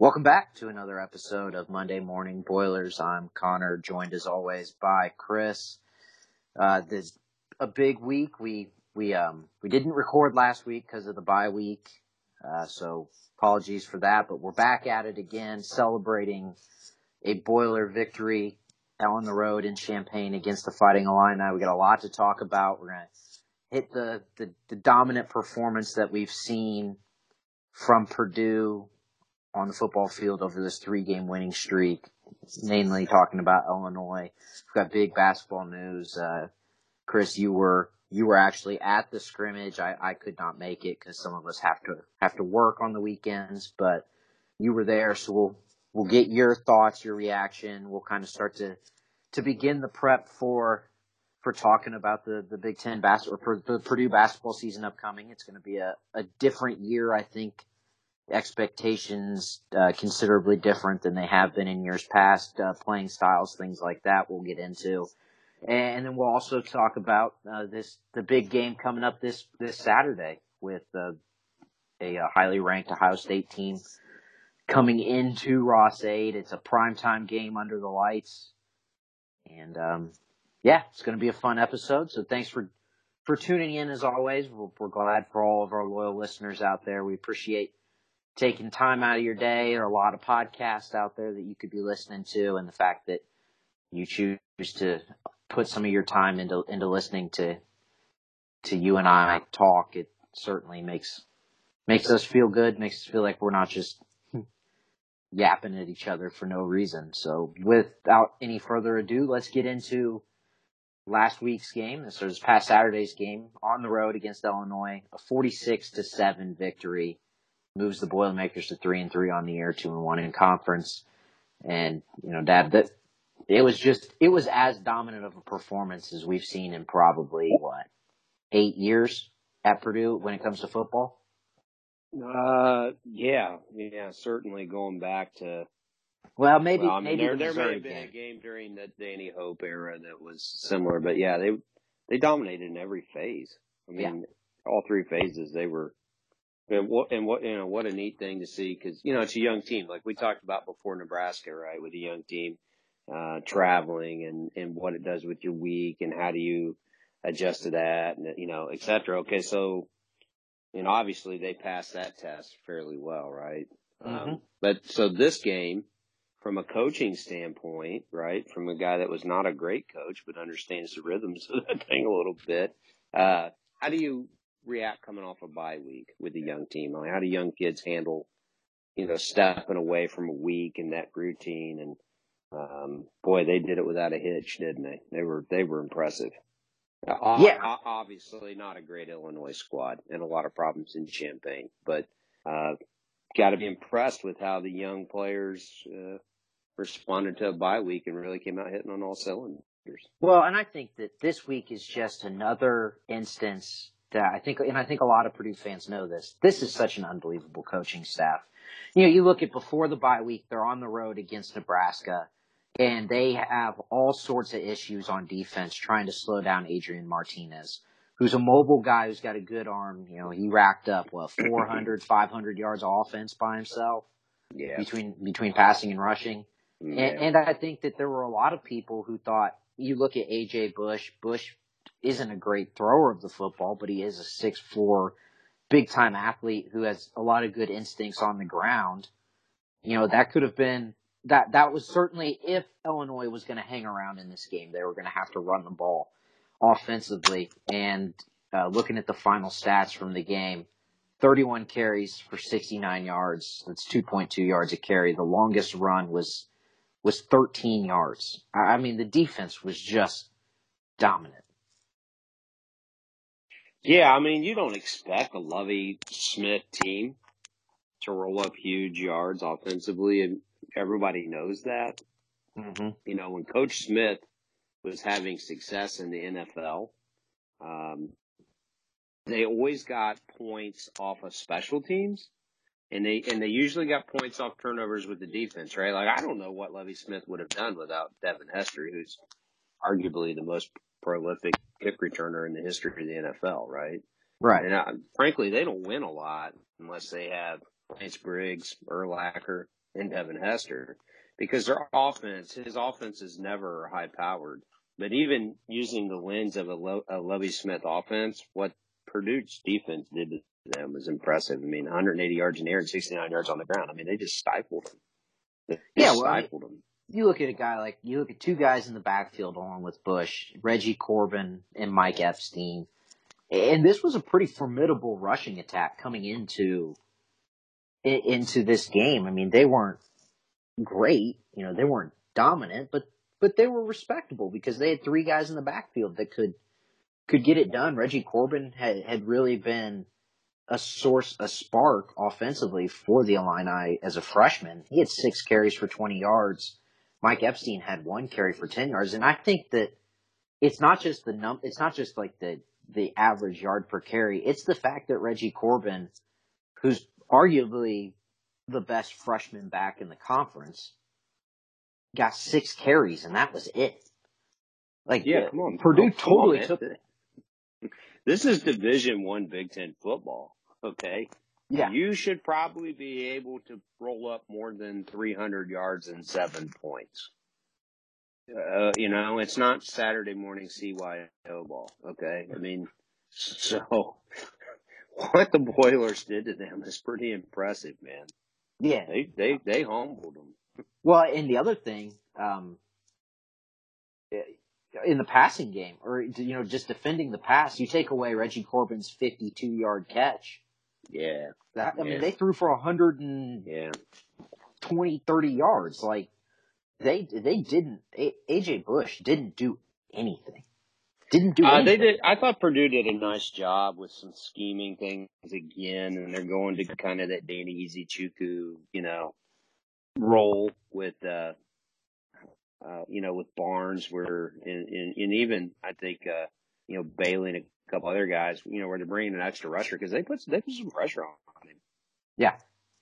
Welcome back to another episode of Monday Morning Boilers. I'm Connor, joined as always by Chris. Uh, this a big week. We we um we didn't record last week because of the bye week, uh, so apologies for that. But we're back at it again, celebrating a Boiler victory on the road in Champaign against the Fighting Illini. We got a lot to talk about. We're gonna hit the the, the dominant performance that we've seen from Purdue on the football field over this three game winning streak, mainly talking about Illinois. We've got big basketball news. Uh, Chris, you were you were actually at the scrimmage. I, I could not make it because some of us have to have to work on the weekends, but you were there, so we'll we'll get your thoughts, your reaction. We'll kind of start to to begin the prep for for talking about the the Big Ten basketball or for the Purdue basketball season upcoming. It's going to be a, a different year, I think, expectations uh, considerably different than they have been in years past. Uh, playing styles, things like that, we'll get into, and then we'll also talk about uh, this the big game coming up this this Saturday with uh, a, a highly ranked Ohio State team coming into Ross-Ade. It's a primetime game under the lights, and um, yeah, it's going to be a fun episode. So thanks for for tuning in as always. We're glad for all of our loyal listeners out there. We appreciate taking time out of your day. There are a lot of podcasts out there that you could be listening to, and the fact that you choose to put some of your time into into listening to to you and I talk, it certainly makes makes us feel good. Makes us feel like we're not just hmm. yapping at each other for no reason. So, without any further ado, let's get into last week's game. This was past Saturday's game on the road against Illinois, a 46 to 7 victory moves the Boilermakers to three and three on the year, two and one in conference. And you know, Dad, that it was just it was as dominant of a performance as we've seen in probably what eight years at Purdue when it comes to football. Uh, yeah, yeah, certainly going back to. Well, maybe well, I mean, maybe there, the there may have been game. a game during the Danny Hope era that was similar, but yeah, they they dominated in every phase. I mean, all three phases they were and what and what you know what a neat thing to see because you know it's a young team like we talked about before Nebraska right with a young team uh, traveling and and what it does with your week and how do you adjust to that and you know et cetera. Okay, so you know obviously they passed that test fairly well, right? Mhm. Um, but so this game, from a coaching standpoint, right, from a guy that was not a great coach but understands the rhythms of that thing a little bit, uh, how do you react coming off a bye week with a young team? How do young kids handle, you know, stepping away from a week and that routine? And um, boy, they did it without a hitch, didn't they? They were they were impressive. Uh, Yeah. obviously not a great Illinois squad and a lot of problems in Champaign, but uh, got to be impressed with how the young players uh, responded to a bye week and really came out hitting on all cylinders. Well, and I think that this week is just another instance that I think, and I think a lot of Purdue fans know this. This is such an unbelievable coaching staff. You know, you look at before the bye week, they're on the road against Nebraska, and they have all sorts of issues on defense trying to slow down Adrian Martinez, who's a mobile guy who's got a good arm. You know, he racked up, what, 400, 500 yards of offense by himself Yeah. between, between passing and rushing. And, and I think that there were a lot of people who thought you look at AJ Bush. Bush isn't a great thrower of the football, but he is a six four, big time athlete who has a lot of good instincts on the ground. You know that could have been that. That was certainly if Illinois was going to hang around in this game, they were going to have to run the ball offensively. And uh, looking at the final stats from the game, 31 carries for 69 yards. That's 2.2 yards a carry. The longest run was was 13 yards. I I mean, the defense was just dominant. Yeah, I mean, you don't expect a Lovie Smith team to roll up huge yards offensively, and everybody knows that. Mm-hmm. You know, when Coach Smith was having success in the NFL, um, they always got points off of special teams, and they and they usually got points off turnovers with the defense, right? Like I don't know what Lovie Smith would have done without Devin Hester, who's arguably the most prolific kick returner in the history of the NFL, right? Right. And uh, frankly, they don't win a lot unless they have Lance Briggs, Urlacher, and Devin Hester because their offense, his offense is never high powered. But even using the lens of a, Lo- a Lovie Smith offense, what Purdue's defense did to them was impressive. I mean, 180 yards in the air and 69 yards on the ground. I mean, they just stifled them. They Yeah, well, I stifled them. You look at a guy like you look at two guys in the backfield along with Bush, Reggie Corbin and Mike Epstein, and this was a pretty formidable rushing attack coming into into this game. I mean, they weren't great, you know, they weren't dominant, but but they were respectable because they had three guys in the backfield that could could get it done. Reggie Corbin had had really been a source, a spark offensively for the Illini as a freshman. He had six carries for 20 yards. Mike Epstein had one carry for 10 yards. And I think that it's not just the num, it's not just like the, the average yard per carry. It's the fact that Reggie Corbin, who's arguably the best freshman back in the conference, got six carries and that was it. Like, Yeah, come on. Purdue totally took, This is Division One Big Ten football. Okay, yeah, you should probably be able to roll up more than 300 yards and seven points. Uh, you know, it's not Saturday morning CYO ball. Okay, I mean, so what the Boilers did to them is pretty impressive, man. yeah. They they they humbled them. Well, and the other thing, um, in the passing game, or you know, just defending the pass, you take away Reggie Corbin's 52 yard catch. Yeah, That I mean, they threw for 120, yeah. 30 yards. Like they they didn't. A- AJ Bush didn't do anything. Didn't do Uh, anything. they did. I thought Purdue did a nice job with some scheming things again, and they're going to kind of that Danny Ezechukwu, you know, role with, uh, uh, you know, with Barnes, where and, and, and even I think, uh, you know, Bailey and a couple other guys, you know, where they're bringing an extra rusher because they put they put some pressure on him. Yeah.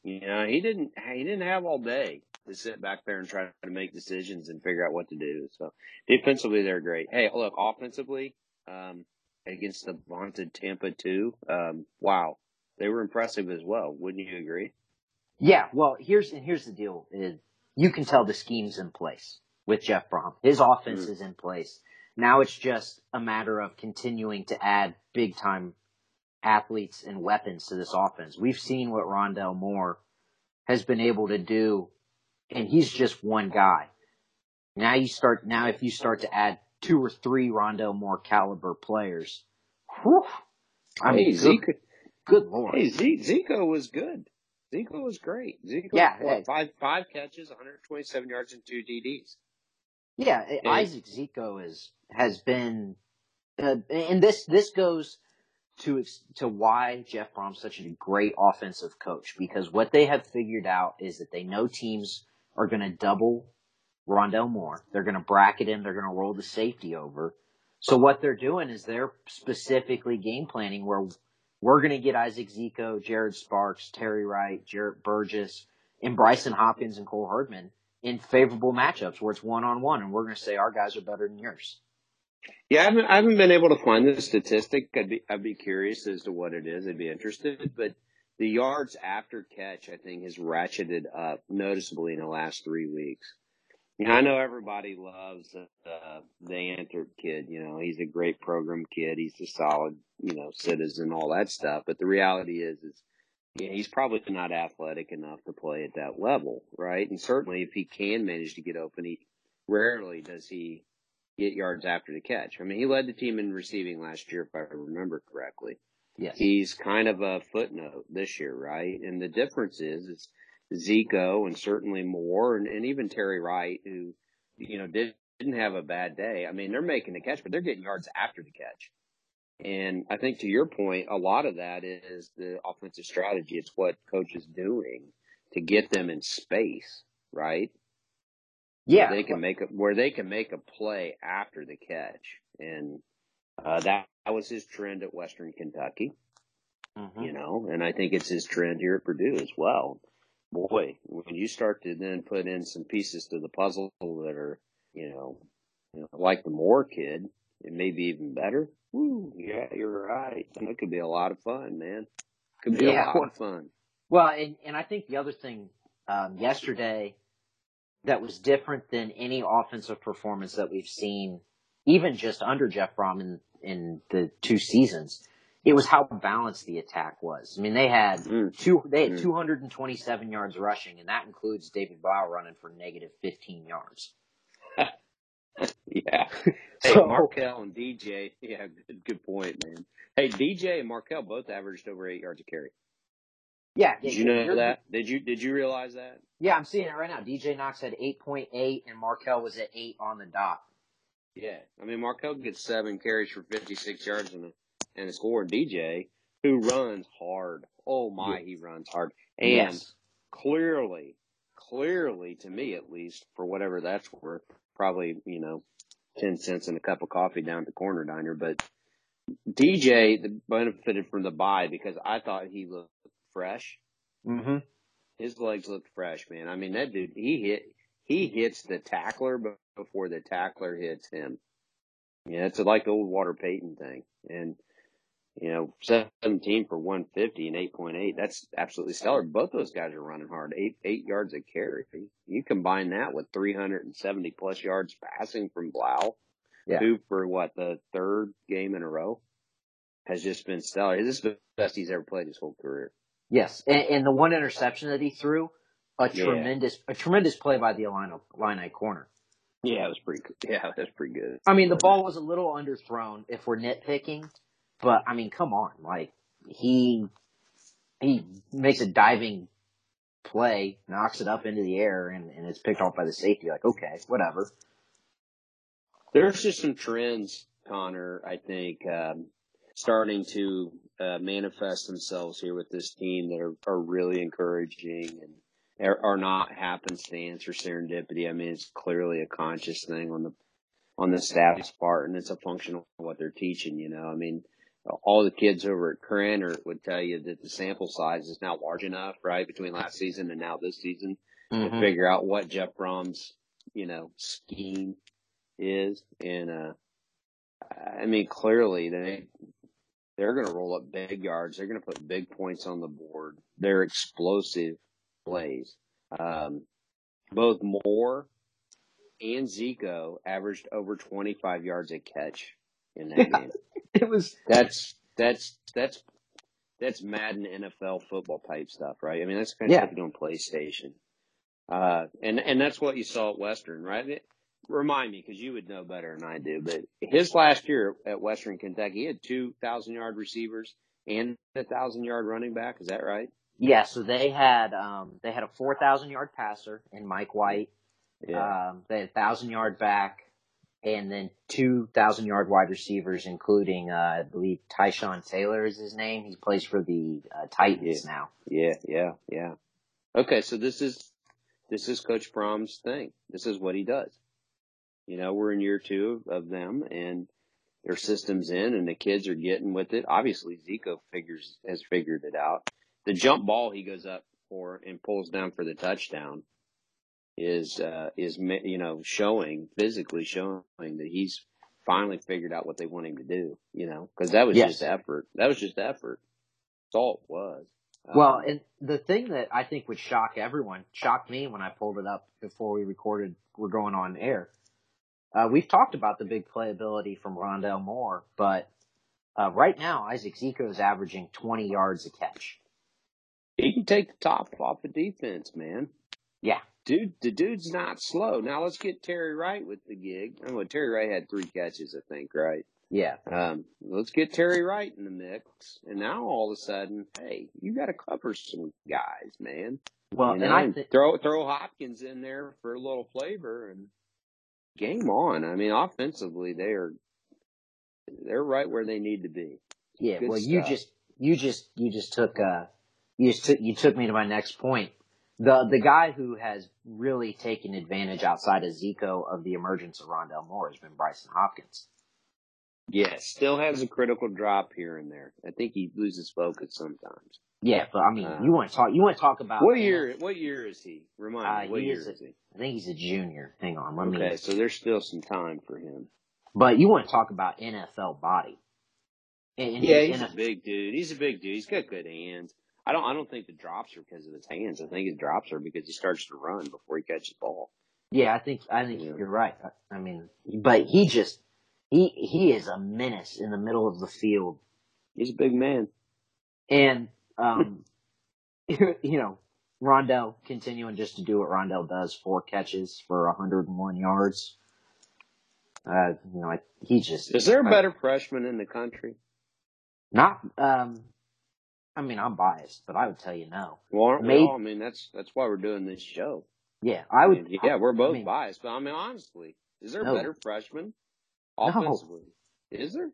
You know, he didn't he didn't have all day to sit back there and try to make decisions and figure out what to do. So defensively, they're great. Hey, look, offensively, um, against the vaunted Tampa two, um, wow, they were impressive as well. Wouldn't you agree? Yeah, well, here's and here's the deal: is you can tell the scheme's in place with Jeff Brohm. His offense Mm. is in place. Now it's just a matter of continuing to add big time athletes and weapons to this offense. We've seen what Rondale Moore has been able to do, and he's just one guy. Now you start. Now if you start to add two or three Rondale Moore caliber players, whew, I mean, hey, good, Zeke, good lord. hey, Zeke, Zico was good. Zico was great. Zico, Yeah, hey. five five catches, 127 yards, and two DDs. Yeah, Yeah. Isaac Zico is has been, uh, and this this goes to to why Jeff Brohm's such a great offensive coach because what they have figured out is that they know teams are going to double Rondale Moore. They're going to bracket him. They're going to roll the safety over. So what they're doing is they're specifically game planning where we're going to get Isaac Zico, Jared Sparks, Terry Wright, Jarrett Burgess, and Brycen Hopkins and Cole Herdman in favorable matchups where it's one on one, and we're going to say our guys are better than yours. Yeah, I haven't, I haven't been able to find the statistic. I'd be I'd be curious as to what it is. I'd be interested, but the yards after catch, I think, has ratcheted up noticeably in the last three weeks. I know everybody loves uh, the Antert kid. You know, he's a great program kid. He's a solid, you know, citizen, all that stuff. But the reality is, is yeah, he's probably not athletic enough to play at that level, right? And certainly, if he can manage to get open, he rarely does he get yards after the catch. I mean, he led the team in receiving last year, if I remember correctly. Yes. He's kind of a footnote this year, right? And the difference is, is Zico and certainly Moore and, and even Terry Wright, who, you know, did, didn't have a bad day. I mean, they're making the catch, but they're getting yards after the catch. And I think to your point, a lot of that is the offensive strategy. It's what coach is doing to get them in space, right? yeah. where they can make a where they can make a play after the catch, and uh, that, that was his trend at Western Kentucky, Mhm. you know, and I think it's his trend here at Purdue as well. Boy, when you start to then put in some pieces to the puzzle that are, you know, you know like the Moore kid, it may be even better. Woo, yeah, you're right. That could be a lot of fun, man. Could be Yeah. a lot of fun. Well, and, and I think the other thing um, yesterday that was different than any offensive performance that we've seen, even just under Jeff Brohm in, in the two seasons. It was how balanced the attack was. I mean, they had Mm. two, they had Mm. 227 yards rushing, and that includes David Blough running for negative 15 yards. Yeah. Hey, So- Markell and DJ. Yeah, good, good point, man. Hey, DJ and Markell both averaged over eight yards a carry. Yeah, Did yeah, you know that? Did you Did you realize that? Yeah, I'm seeing it right now. DJ Knox had 8.8, and Markell was at 8 on the dot. Yeah. I mean, Markell gets seven carries for 56 yards and a, and a score. DJ, who runs hard. Oh my, he runs hard. And yes. clearly, clearly to me at least, for whatever that's worth, probably, you know, 10 cents and a cup of coffee down at the corner diner, but DJ benefited from the bye because I thought he looked fresh. Mm-hmm. His legs looked fresh, man. I mean, that dude, he hit, he hits the tackler before the tackler hits him. Yeah, it's like the old Walter Payton thing. And, you know, 17 for 150 and 8.8. That's absolutely stellar. Both those guys are running hard. Eight, eight yards a carry. You combine that with 370 plus yards passing from Blough, Yeah. who for what, the third game in a row has just been stellar. This is the best he's ever played his whole career. Yes, and, and the one interception that he threw, a Yeah. tremendous, a tremendous play by the Illini, Illini corner. Yeah, it was pretty good. Yeah, that was pretty good. I mean, the ball was a little underthrown if we're nitpicking, but I mean, come on, like he he makes a diving play, knocks it up into the air, and, and it's picked off by the safety. Like, okay, whatever. There's just some trends, Connor, I think, um, starting to uh, manifest themselves here with this team that are, are really encouraging and are, are not happenstance or serendipity. I mean, it's clearly a conscious thing on the on the staff's part, and it's a function of what they're teaching. You know, I mean, all the kids over at Cranner would tell you that the sample size is now large enough, right, between last season and now this season, to figure out what Jeff Brohm's, you know, scheme is. And, uh, I mean, clearly they, they're going to roll up big yards. They're going to put big points on the board. They're explosive plays. Um, both Moore and Zico averaged over 25 yards a catch in that game. It was That's, that's, that's, that's Madden NFL football type stuff, right? I mean, that's kind of Yeah. stuff you do on PlayStation. Uh, and, and that's what you saw at Western, right? It, remind me, cause you would know better than I do, but his last year at Western Kentucky, he had two thousand yard receivers and a thousand yard running back. Is that right? yeah. So they had um they had a four thousand yard passer in Mike White. Yeah. Um, they had a thousand yard back, and then two thousand yard wide receivers, including uh, I believe Tyshawn Taylor is his name. He plays for the uh, Titans now. Yeah, yeah, yeah. Okay, so this is this is Coach Brohm's thing. This is what he does. You know, we're in year two of them, and their systems in, and the kids are getting with it. Obviously, Zico figures has figured it out. The jump ball he goes up for and pulls down for the touchdown is uh, is you know showing physically showing that he's finally figured out what they want him to do. You know, because that was Yes. just effort. That was just effort. That's all it was. Well, Um, and the thing that I think would shock everyone, shocked me when I pulled it up before we recorded, we're going on air. Uh, we've talked about the big playability from Rondale Moore, but uh, right now Isaac Zico is averaging 20 yards a catch. He can take the top off the defense, man. Yeah. Dude, the dude's not slow. Now let's get Terry Wright with the gig. I know Terry Wright had three catches, I think, right? Yeah. Um, let's get Terry Wright in the mix. And now all of a sudden, hey, you got to cover some guys, man. Well, You know, and I think throw throw Hopkins in there for a little flavor and game on. I mean, offensively, they are they're right where they need to be. Yeah, Good well, you just you just you just took uh you just took you took me to my next point. The the guy who has really taken advantage outside of Zico of the emergence of Rondale Moore has been Brycen Hopkins. Yeah, still has a critical drop here and there. I think he loses focus sometimes. Yeah, but I mean, Uh, you want to talk you want to talk about What year? What year is he? Remind Uh, me. What year is is he? I think he's a junior. Hang on, let Okay, me. so there's still some time for him. But you want to talk about NFL body? And, Yeah, he's a big dude. He's a big dude. He's got good hands. I don't I don't think the drops are because of his hands. I think his drops are because he starts to run before he catches the ball. Yeah, I think I think Yeah. you're right. I, I mean, but he just he he is a menace in the middle of the field, He's a big man. and um, you know, Rondale continuing just to do what Rondale does: four catches for 101 yards. Uh, you know, I, he just Is there a better freshman in the country? Not, um, I mean, I'm biased, but I would tell you no. Well, Maybe-? I mean, that's that's why we're doing this show. Yeah, I would. mean, yeah, we're both I mean, biased, but I mean, honestly, is there No. a better freshman No. Is there?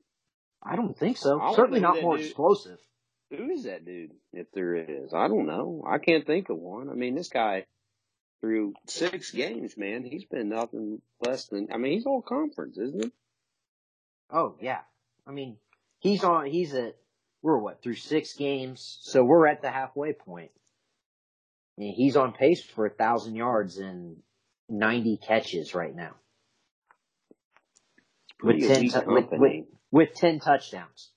I don't think so. I don't Certainly think not more dude- explosive. Who is that dude? If there is, I don't know. I can't think of one. I mean, this guy through six games, man, he's been nothing less than. I mean, he's all conference, isn't he? Oh yeah, I mean, he's on. He's at. We're what through six games, so we're at the halfway point. Mean, he's on pace for a thousand yards and ninety catches right now, with ten with, with with ten touchdowns.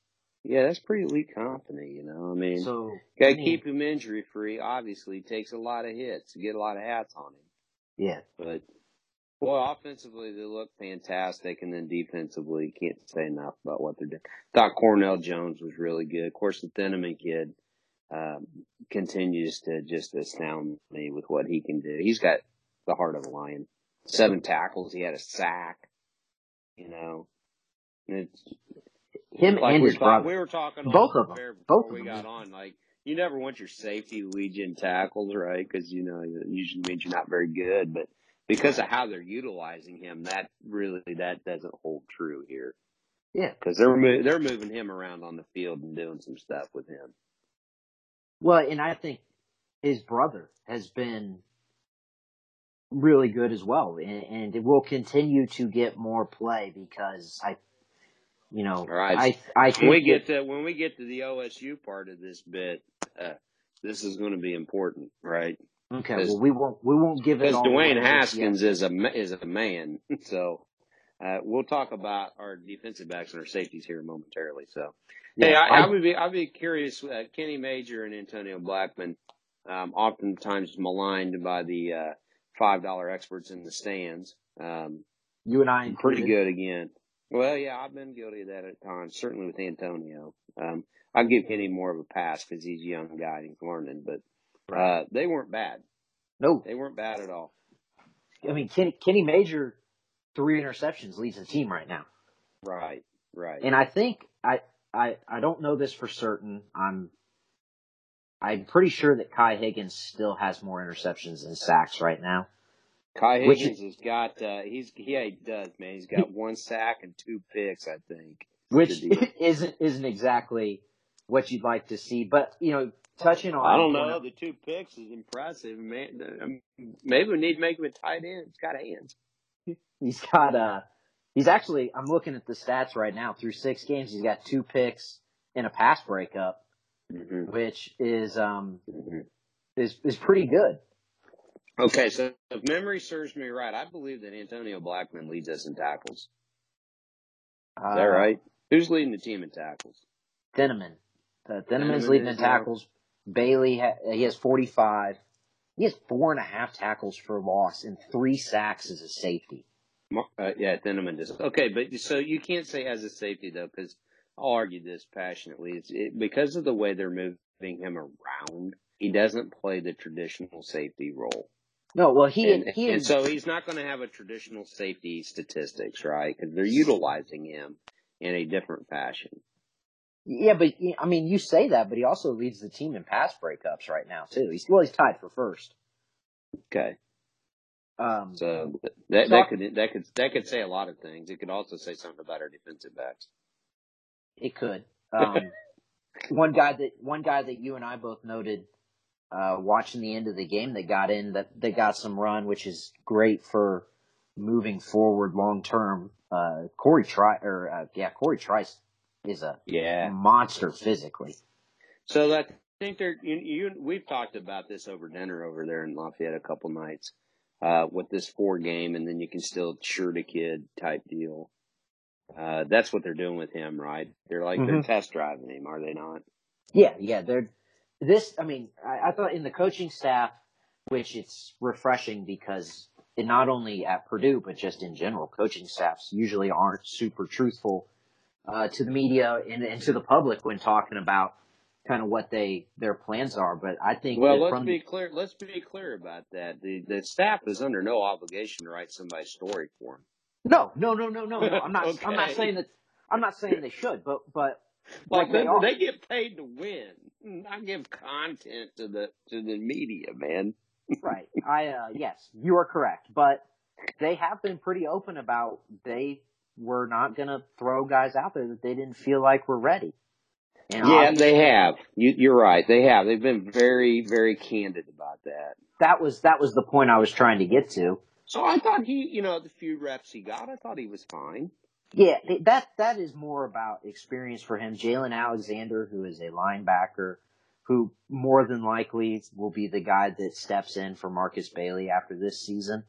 Yeah, that's pretty elite company. You know, I mean, So gotta I mean, keep him injury free. Obviously, takes a lot of hits to get a lot of hats on him. Yeah, But well, offensively they look fantastic, and then defensively can't say enough about what they're doing. Thought Cornell Jones was really good. Of course, the Thieneman kid um, continues to just astound me with what he can do. He's got the heart of a lion. Seven tackles. He had a sack. You know, and it's him like and we his talk- brother. We were talking Both of them. Both before of we them. got on. Like you never want your safety legion tackles, right? Because you know it usually means you're not very good. But because of how they're utilizing him, that really that doesn't hold true here. Yeah. Because they're mo- they're moving him around on the field and doing some stuff with him. Well, and I think his brother has been really good as well, and, and it will continue to get more play because I, you know, All right. I I think When we get to when we get to the OSU part of this bit, uh, this is going to be important, right? Okay. Well, we won't we won't give it Because Dwayne Haskins yet. is a is a man, so uh, we'll talk about our defensive backs and our safeties here momentarily. So, hey, Yeah, I, I I- would be I'd be curious. Uh, Kenny Major and Antonio Blackmon, um, oftentimes maligned by the uh, five dollar experts in the stands. Um, You and I pretty good again. Well, yeah, I've been guilty of that at times. Certainly with Antonio. Um, I give Kenny more of a pass because he's a young guy and he's learning, but uh, they weren't bad. No, They weren't bad at all. I mean Kenny Kenny Major, three interceptions leads the team right now, Right, right. and I think I I I don't know this for certain. I'm I'm pretty sure that Kai Higgins still has more interceptions than sacks right now. Kai Which- Higgins has got uh he's yeah he does man he's got one sack and two picks I think which isn't isn't exactly what you'd like to see. But you know, touching on I don't know the two picks is impressive man maybe we need to make him a tight end he's got hands he's got uh he's actually I'm looking at the stats right now through six games. He's got two picks and a pass breakup, mm-hmm. which is um Mm-hmm. is is pretty good. okay so if memory serves me right I believe that Antonio Blackmon leads us in tackles Uh, is that right who's leading the team in tackles Thieneman. Uh, Thieneman leading in tackles. Bailey ha- he has 45. He has four and a half tackles for loss and three sacks as a safety. Uh, yeah, Thieneman does. Okay, but so you can't say as a safety though, because I'll argue this passionately. It's it, because of the way they're moving him around. He doesn't play the traditional safety role, No, well he and, and, he and and, so he's not going to have a traditional safety statistics, right? Because they're utilizing him in a different fashion. Yeah, but I mean you say that, but he also leads the team in pass breakups right now too. He's well, he's tied for first. Okay, Um, so that that could that could that could say a lot of things. It could also say something about our defensive backs. It could. Um, one guy that one guy that you and I both noted uh, watching the end of the game that got in that they got some run, which is great for moving forward long term. Uh, Corey Tri or uh, yeah, Corey Trice is a Yeah. monster physically. So I think they're you, you. We've talked about this over dinner over there in Lafayette a couple nights uh, with this four game, and then you can still sure the kid type deal. Uh, that's what they're doing with him, right? They're like they're Mhm. test driving him, are they not? Yeah, yeah, they're this, I mean, I, I thought in the coaching staff, which it's refreshing because not only at Purdue, but just in general, coaching staffs usually aren't super truthful uh, to the media and, and to the public when talking about kind of what they their plans are. But I think Well, let's be clear. Let's be clear about that. The the staff is under no obligation to write somebody's story for them. no, no, no, no, no, no. I'm not. I'm not saying that. I'm not saying they should, but but Like they they, they get paid to win. I give content to the to the media, man. right. I uh yes, you are correct. But they have been pretty open about they were not going to throw guys out there that they didn't feel like were ready. And Yeah, they have. You, you're right. They have. They've been very, very candid about that. that was that was the point I was trying to get to. So I thought he, you know, the few reps he got, I thought he was fine. Yeah, that that is more about experience for him. Jalen Alexander, who is a linebacker, who more than likely will be the guy that steps in for Markus Bailey after this season,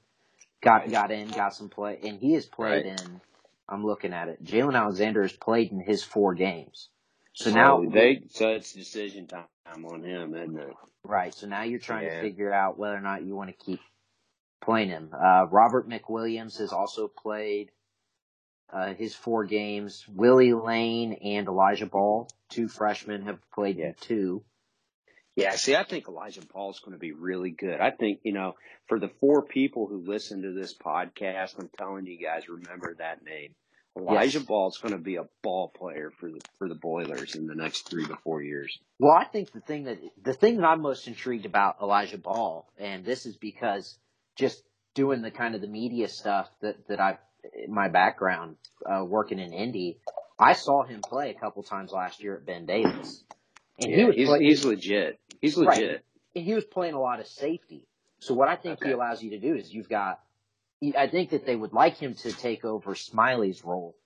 got got in, got some play, and he has played Right. in. I'm looking at it. Jalen Alexander has played in his four games. So now, So they, so it's decision time on him, isn't it? right? So now you're trying Yeah. to figure out whether or not you want to keep playing him. Uh, Robert McWilliams has also played uh, his four games. Willie Lane and Elijah Ball, two freshmen, have played Yeah. in two. Yeah, see, I think Elijah Ball's going to be really good. I think, you know, for the four people who listen to this podcast, I'm telling you guys, remember that name. Elijah Yes. is going to be a ball player for the for the Boilers in the next three to four years. Well, I think the thing that the thing that I'm most intrigued about Elijah Ball, and this is because just doing the kind of the media stuff that that I've my background uh, working in Indy, I saw him play a couple times last year at Ben Davis, and he was he's, play- he's legit. He's Right. legit. and he was playing a lot of safety. So what I think Okay. he allows you to do is you've got. I think that they would like him to take over Smiley's role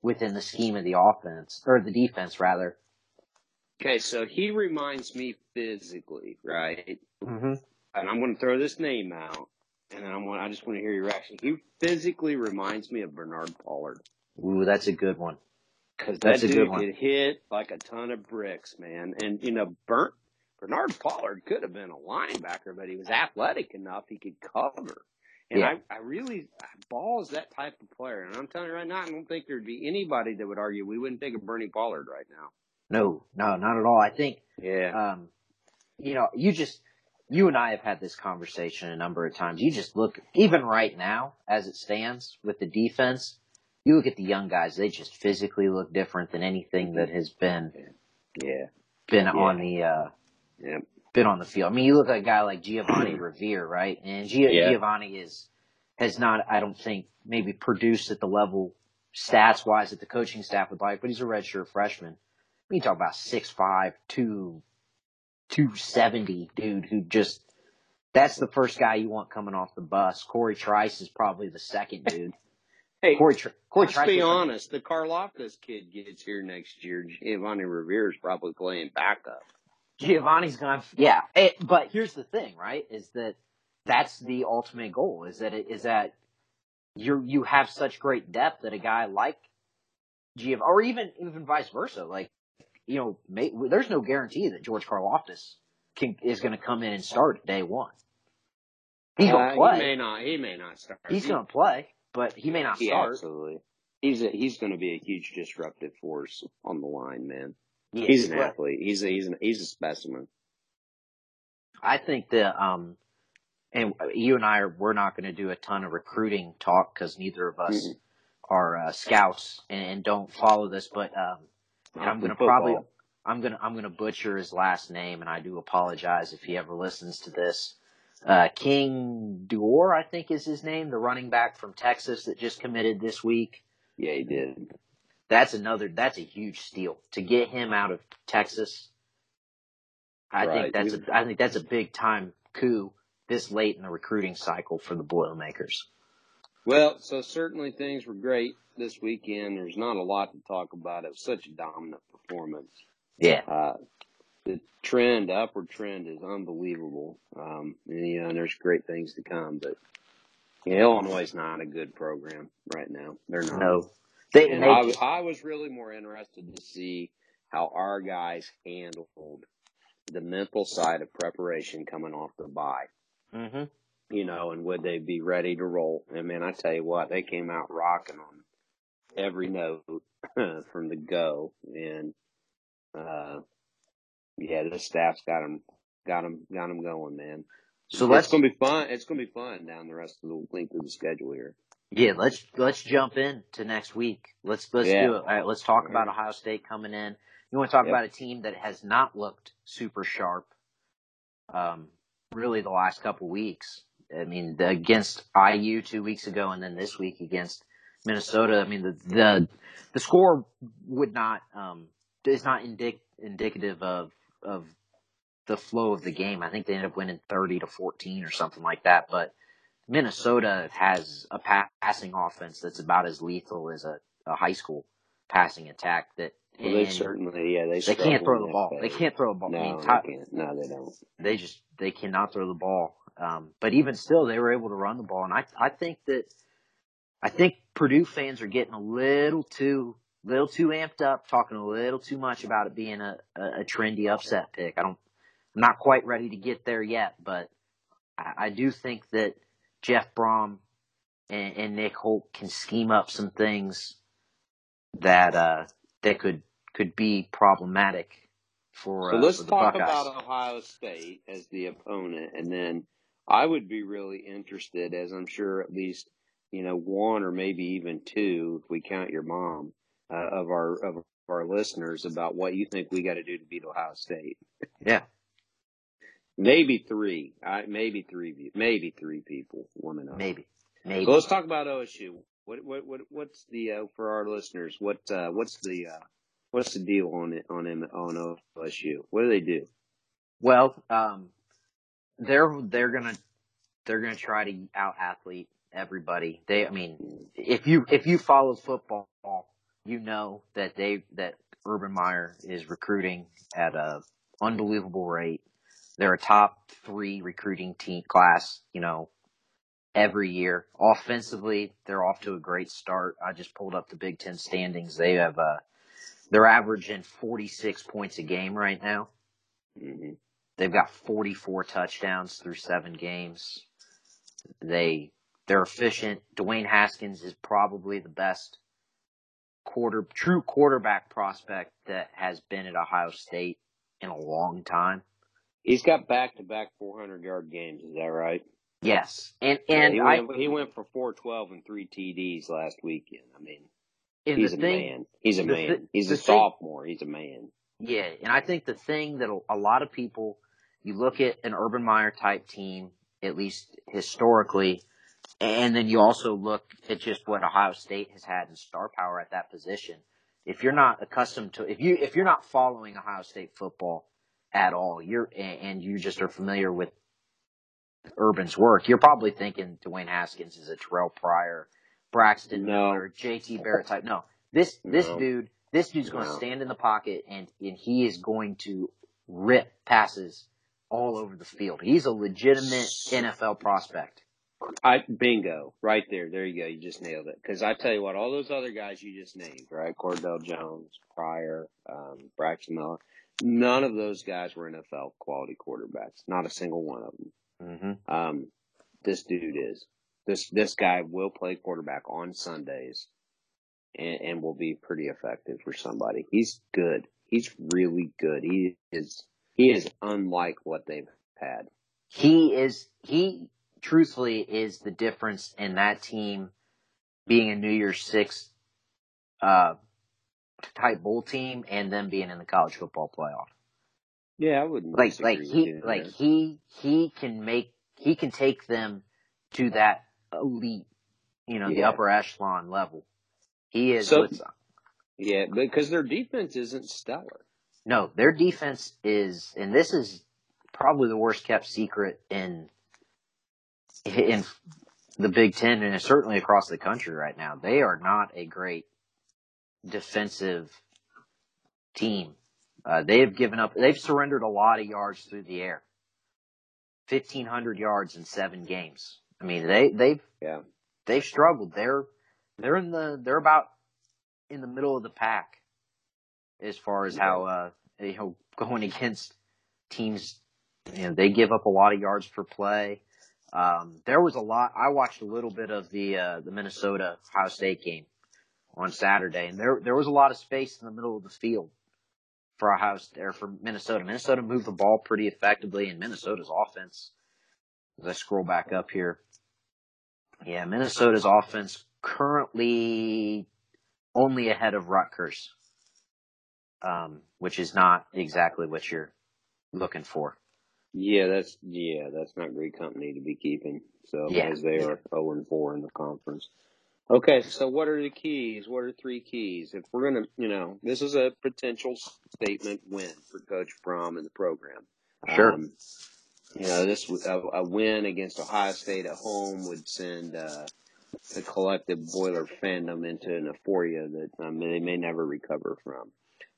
within the scheme of the offense or the defense rather. Okay, so he reminds me physically, right? Mm-hmm. And I'm going to throw this name out, and then I'm going. I just want to hear your reaction. He physically reminds me of Bernard Pollard Ooh, that's a good one. Because that That's a dude good one. could hit like a ton of bricks, man. And you know, Burnt Bernard Pollard could have been a linebacker, but he was athletic enough he could cover. And Yeah. I, I really, Ball is that type of player. And I'm telling you right now, I don't think there'd be anybody that would argue we wouldn't take a Bernie Pollard right now. No, no, not at all. I think Yeah. um, you know, you just, you and I have had this conversation a number of times. You just look, even right now, as it stands with the defense, you look at the young guys, they just physically look different than anything that has been, Yeah. been on the, uh, Yeah. been on the field. I mean, you look at a guy like Giovanni Reviere, right? And Gia- Yeah. Giovanni is, has not, I don't think, maybe produced at the level stats wise that the coaching staff would like, but he's a redshirt freshman. We talk about six five, two, two seventy dude who just that's the first guy you want coming off the bus. Corey Trice is probably the second dude. Hey, Corey, Tri- Corey let's be honest. The Karlaftis kid gets here next year. Giovanni Reviere is probably playing backup. Giovanni's gonna, yeah. It, but here's the thing, right? Is that that's the ultimate goal? Is that it, is that you you have such great depth that a guy like Giov, or even even vice versa, like you know, may, there's no guarantee that George Karlaftis can is going to come in and start day one. He's Uh, gonna play. He may not. He may not start. He's He- gonna play, but he may not he start. absolutely. He's a, he's going to be a huge disruptive force on the line, man. Yeah, He's an but athlete. He's a, he's an, he's a specimen. I think that, um, and you and I are, we're not going to do a ton of recruiting talk because neither of us Mm-mm. are uh, scouts and, and don't follow this. But um, and I'm going to probably, I'm going to, I'm going to butcher his last name, and I do apologize if he ever listens to this. Uh, King Doerue, I think is his name, the running back from Texas that just committed this week. Yeah, he did. That's another. That's a huge steal to get him out of Texas. I Right. think that's a. I think that's a big time coup this late in the recruiting cycle for the Boilermakers. Well, so certainly things were great this weekend. There's not a lot to talk about. It was such a dominant performance. Yeah, Uh, the trend, upward trend, is unbelievable. Um, and, you know, and there's great things to come. But yeah, Illinois is not a good program right now. They're not. no, they, And they I, I was really more interested to see how our guys handled the mental side of preparation coming off the bye. Mm-hmm. You know, and would they be ready to roll? And man, I tell you what, they came out rocking on every note from the go, and uh, yeah, the staff's got them, got them, got them going, man. So that's gonna be fun. It's gonna be fun down the rest of the length of the schedule here. yeah let's let's jump in to next week. Let's let's Yeah. do it. All right, let's talk about Ohio State coming in. You want to talk Yep. about a team that has not looked super sharp, um, really the last couple weeks. I mean, the, against IU two weeks ago, and then this week against Minnesota. I mean, the the the score would not um is not indic- indicative of of the flow of the game. I think they ended up winning thirty to fourteen or something like that. But Minnesota has a pa- passing offense that's about as lethal as a, a high school passing attack. That Well, they certainly, yeah, they they can't throw the ball. They can't throw the ball. I No, mean, they can't. No, they don't. they just they cannot throw the ball. Um, but even still, they were able to run the ball, and I I think that I think Purdue fans are getting a little too little too amped up, talking a little too much about it being a, a, a trendy upset pick. I don't I'm not quite ready to get there yet, but I, I do think that Jeff Brohm and, and Nick Holt can scheme up some things that uh that could could be problematic for, So uh, let's for talk Buckeyes. about Ohio State as the opponent, and then I would be really interested, as I'm sure at least you know one or maybe even two, if we count your mom, uh, of our of our listeners about what you think we got to do to beat Ohio State. yeah. Maybe three, I maybe three, maybe three people to know. Maybe. Maybe. So let's talk about OSU. What what what what's the uh, for our listeners? What uh, what's the uh, what's the deal on it on M- on OSU? What do they do? Well, um, they're they're gonna they're gonna try to out athlete everybody. They, I mean, if you if you follow football, you know that they that Urban Meyer is recruiting at a unbelievable rate. They're a top three recruiting team class, you know, every year. Offensively, they're off to a great start. I just pulled up the Big Ten standings. They have uh, they're averaging 46 points a game right now. hmm They've got 44 touchdowns through seven games. They they're efficient. Dwayne Haskins is probably the best quarter true quarterback prospect that has been at Ohio State in a long time. He's got back to back 400 yard games. Is that right? Yes, and Yeah, and he, I went, he went for 412 and three TDs last weekend. I mean, he's the a thing, man. He's a man. he's a thing- sophomore. He's a man. Yeah, and I think the thing that a lot of people, you look at an Urban Meyer type team, at least historically, and then you also look at just what Ohio State has had in star power at that position. If you're not accustomed to, if you if you're not following Ohio State football at all, you're and you just are familiar with Urban's work, you're probably thinking Dwayne Haskins is a Terrell Pryor, Braxton No. Miller, J.T. Barrett type. No, this this No. dude, this dude's going to No. stand in the pocket and and he is going to rip passes all over the field. He's a legitimate NFL prospect. I bingo right there. There you go. You just nailed it. Because I tell you what, all those other guys you just named, right? Cardale Jones, Pryor, um, Braxton Miller, none of those guys were NFL quality quarterbacks. Not a single one of them. Mm-hmm. Um, this dude is. This this guy will play quarterback on Sundays, and, and will be pretty effective for somebody. He's good. He's really good. He is he is unlike what they've had. He is he truthfully is the difference in that team being a New Year's Six uh, type bowl team and them being in the college football playoff. Yeah, I wouldn't like like he you like he he can make he can take them to that elite you know the upper echelon level he is So- Yeah, because their defense isn't stellar. no their defense is and this is probably the worst kept secret in in the Big Ten and certainly across the country right now they are not a great defensive team uh, they have given up they've surrendered a lot of yards through the air 1500 yards in seven games. I mean, they they've Yeah. they've struggled. They're they're in the they're about in the middle of the pack as far as how uh you know going against teams, you know, they give up a lot of yards per play. Um, there was a lot. I watched a little bit of the uh, the Minnesota Ohio State game on Saturday, and there there was a lot of space in the middle of the field for Ohio or for Minnesota. Minnesota moved the ball pretty effectively, and Minnesota's offense. As I scroll back up here, yeah, Minnesota's offense currently only ahead of Rutgers, um, which is not exactly what you're looking for. Yeah, that's yeah, that's not great company to be keeping. So Yeah. as they are zero and four in the conference. Okay, so what are the keys? What are three keys? If we're gonna, you know, this is a potential statement win for Coach Brohm and the program. Sure. Um, you know, this would- a, a win against Ohio State at home would send uh, the collective Boiler fandom into an euphoria that um, they may never recover from.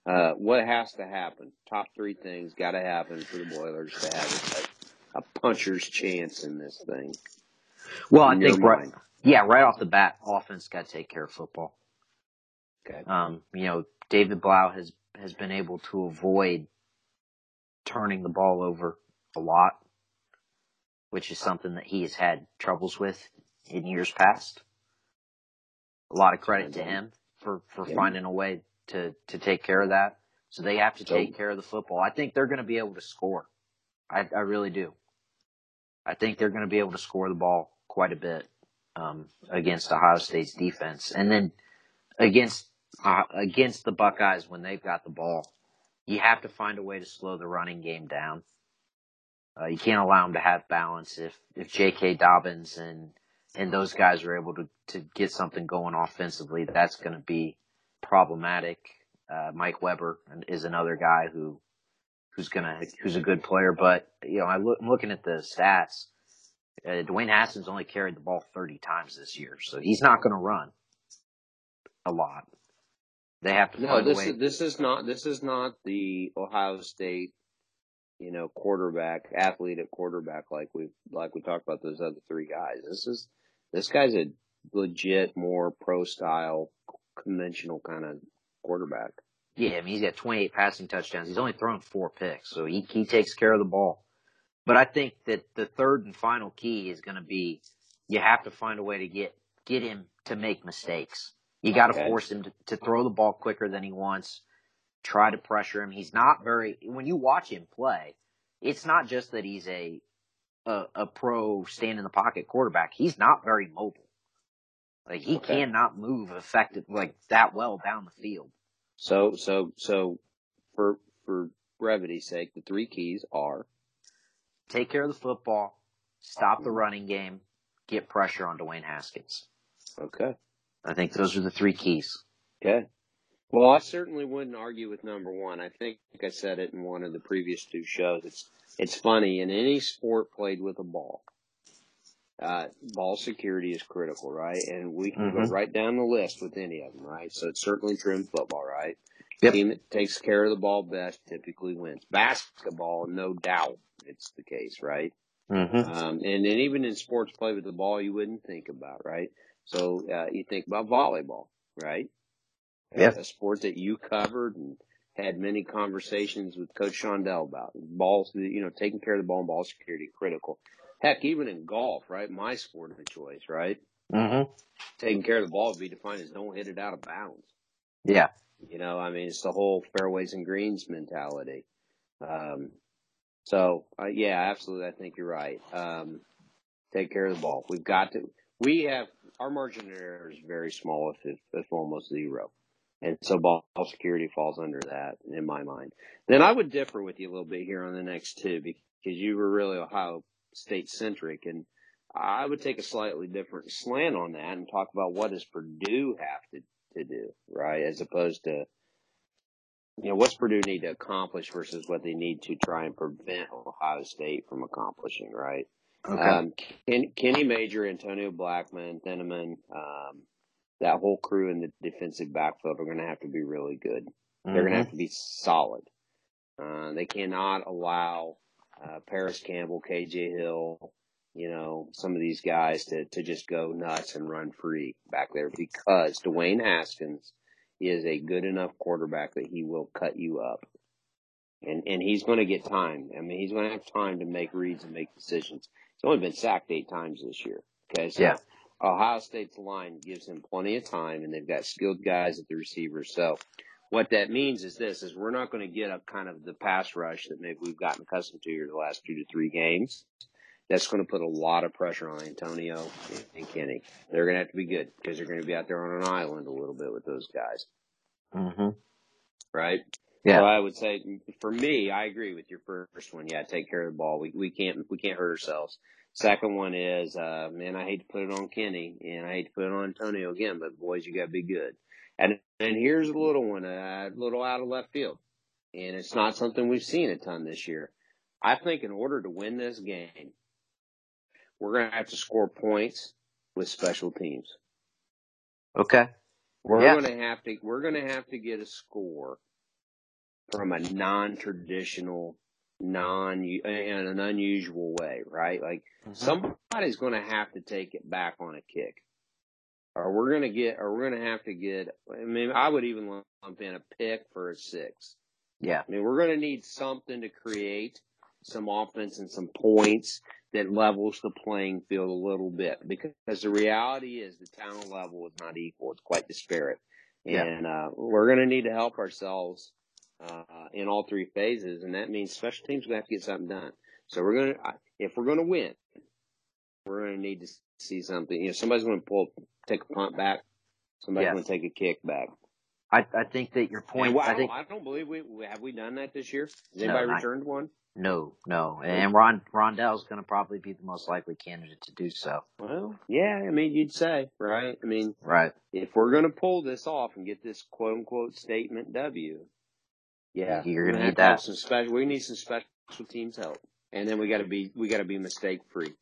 Uh, what has to happen? Top three things got to happen for the Boilers to have a, a puncher's chance in this thing. Well, I in think right, yeah, right off the bat, offense got to take care of football. Okay. Um, you know, David Blough has has been able to avoid turning the ball over a lot, which is something that he has had troubles with in years past. A lot of credit to him for for Yeah. finding a way to to take care of that. So they have to So- take care of the football. I think they're going to be able to score. I I really do. I think they're going to be able to score the ball quite a bit um, against Ohio State's defense, and then against uh, against the Buckeyes when they've got the ball, you have to find a way to slow the running game down. Uh, you can't allow them to have balance. If if J.K. Dobbins and and those guys are able to to get something going offensively, that's going to be problematic. Uh, Mike Weber is another guy who who's gonna who's a good player, but you know I look, I'm looking at the stats. Uh, Dwayne Haskins only carried the ball 30 times this year, so he's not going to run a lot. They have to No, this is this is not this is not the Ohio State, you know, quarterback athlete at quarterback like we like we talked about those other three guys. This is this guy's a legit more pro style conventional kind of quarterback. Yeah, I mean, he's got 28 passing touchdowns. He's only thrown four picks, so he, he takes care of the ball. But I think that the third and final key is going to be you have to find a way to get get him to make mistakes. You got to Okay. force him to, to throw the ball quicker than he wants. Try to pressure him. He's not very. When you watch him play, it's not just that he's a a, a pro stand in the pocket quarterback. He's not very mobile. Like he Okay. cannot move effective like that well down the field. So so so for for brevity's sake, the three keys are take care of the football, stop the running game, get pressure on Dwayne Haskins. okay. I think those are the three keys. Okay. Well, I certainly wouldn't argue with number one. I think I said it in one of the previous two shows. It's it's funny in any sport played with a ball. Uh, ball security is critical, right? And we can Mhm. go right down the list with any of them, right? So it's certainly true in football, right? Yep. Team that takes care of the ball best typically wins. Basketball, no doubt, it's the case, right? Mm-hmm. Um, and then even in sports play with the ball, you wouldn't think about, right? So uh, you think about volleyball, right? Yep. A sport that you covered and had many conversations with Coach Shondell about. Balls, you know, taking care of the ball and ball security critical. Heck, even in golf, right? My sport of choice, right? Mm-hmm. Taking care of the ball would be defined as don't hit it out of bounds. Yeah. You know, I mean, it's the whole fairways and greens mentality. Um, so, uh, yeah, absolutely. I think you're right. Um, take care of the ball. We've got to, we have, our margin of error is very small, if, if, if almost zero. And so ball security falls under that in my mind. Then I would differ with you a little bit here on the next two because you were really Ohio State centric and I would take a slightly different slant on that and talk about what does Purdue have to, to do, right? As opposed to, you know, what's Purdue need to accomplish versus what they need to try and prevent Ohio State from accomplishing, right? Okay. Um, Ken, Kenny Major, Antonio Blackmon, Thieneman, um, that whole crew in the defensive backfield are going to have to be really good. They're going to have to be solid. Uh, they cannot allow uh, Parris Campbell, KJ Hill, you know, some of these guys to, to just go nuts and run free back there because Dwayne Haskins is a good enough quarterback that he will cut you up. and and he's going to get time. I mean, he's going to have time to make reads and make decisions. He's only been sacked eight times this year. Okay, so Yeah. Ohio State's line gives him plenty of time, and they've got skilled guys at the receiver. So, what that means is this: is we're not going to get a kind of the pass rush that maybe we've gotten accustomed to here the last two to three games. That's going to put a lot of pressure on Antonio and Kenny. They're going to have to be good because they're going to be out there on an island a little bit with those guys, Mm-hmm. right? Yeah. So I would say, for me, I agree with your first one. Yeah, take care of the ball. We we can't we can't hurt ourselves. Second one is, uh, man, I hate to put it on Kenny and I hate to put it on Antonio again, but boys, you got to be good. And and here's a little one, a little out of left field, and it's not something we've seen a ton this year. I think in order to win this game, we're going to have to score points with special teams. Okay. We're Yeah. going to have to we're going to have to get a score from a non-traditional, non in an unusual way, right? Like Mhm. somebody's going to have to take it back on a kick, or we're going to get, or we're going to have to get. I mean, I would even lump in a pick for a six. Yeah. I mean, we're going to need something to create some offense and some points that levels the playing field a little bit because the reality is the talent level is not equal. It's quite disparate. Yeah. And, uh, we're going to need to help ourselves, uh, in all three phases. And that means special teams going to have to get something done. So we're going to, if we're going to win, we're going to need to see something. You know, somebody's going to pull, take a punt back. Somebody's Yeah. going to take a kick back. I, I think that your point. Well, I, I think don't, I don't believe we have we done that this year. Has No, anybody returned one? no, no, and Ron Rondale's going to probably be the most likely candidate to do so. Well, yeah, I mean, you'd say, right? I mean, Right. if we're going to pull this off and get this quote unquote statement W, yeah, You're gonna need that. Some special, we need some special teams help, and then we got to be we got to be mistake free.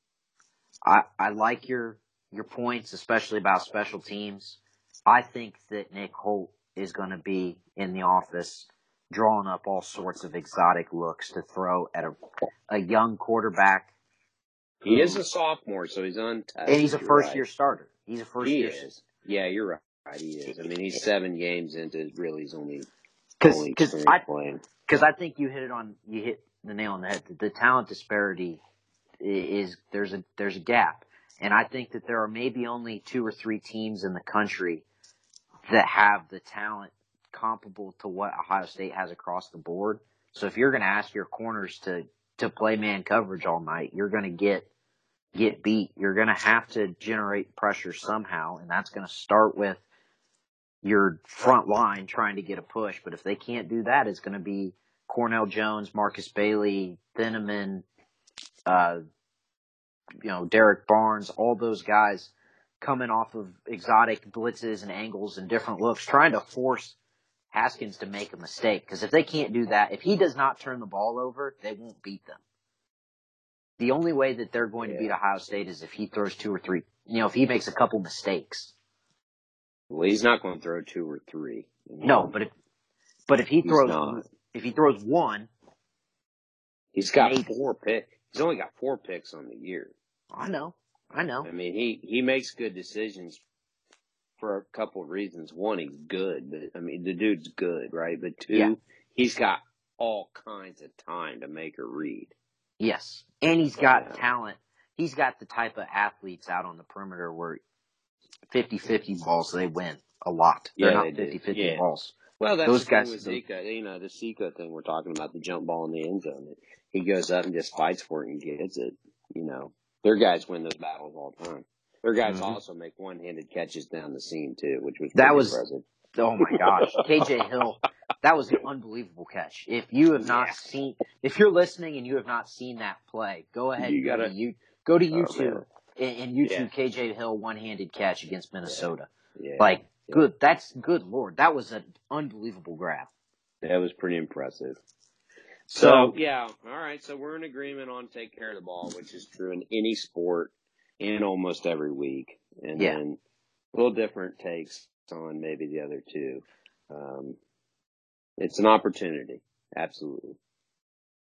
I, I like your your points, especially about special teams. I think that Nick Holt is going to be in the office drawing up all sorts of exotic looks to throw at a a young quarterback, He is a sophomore, so he's untested. and he's a first right. year starter. He's a first He year is. Yeah, you're right. He is. I mean, he's seven games into really his only because because I because I think you hit it on you hit the nail on the head. The, the talent disparity is there's a there's a gap, and I think that there are maybe only two or three teams in the country that have the talent comparable to what Ohio State has across the board. So if you're going to ask your corners to to play man coverage all night, you're going to get get beat. You're going to have to generate pressure somehow, and that's going to start with your front line trying to get a push. But if they can't do that, it's going to be Cornell Jones, Markus Bailey, Thieneman, uh, you know, Derrick Barnes, all those guys coming off of exotic blitzes and angles and different looks, trying to force Haskins to make a mistake. Because if they can't do that, if he does not turn the ball over, they won't beat them. The only way that they're going to beat Ohio State is if he throws two or three, you know, if he makes a couple mistakes. Well, he's not going to throw two or three. No, but if, but if he throws, not. if he throws one, He's got four picks. He's only got four picks on the year. I know, I know. I mean, he he makes good decisions for a couple of reasons. One, he's good, but I mean, the dude's good, right? But two, Yeah. he's got all kinds of time to make a read. Yes. And he's got Yeah. talent. He's got the type of athletes out on the perimeter where 50-50 balls, they win a lot. They're Yeah, not they 50-50 Yeah. balls. Well, that's Those the guys- thing with Zico. You know, the Zico thing we're talking about, the jump ball in the end zone. He goes up and just fights for it and gets it. You know, their guys win those battles all the time. Their guys Mhm. also make one-handed catches down the seam too, which was That pretty was- impressive. Oh my gosh. KJ Hill, that was an unbelievable catch. If you have not seen, if you're listening and you have not seen that play, go ahead You and gotta- to you, go to Oh, YouTube man. and, and YouTube Yeah. KJ Hill one-handed catch against Minnesota. Yeah, Like, Yeah. good, that's good lord. That was an unbelievable grab. that was pretty impressive. So, So yeah, all right. So we're in agreement on take care of the ball, which is true in any sport and almost every week. And Yeah. then a little different takes on maybe the other two. Um, it's an opportunity, absolutely.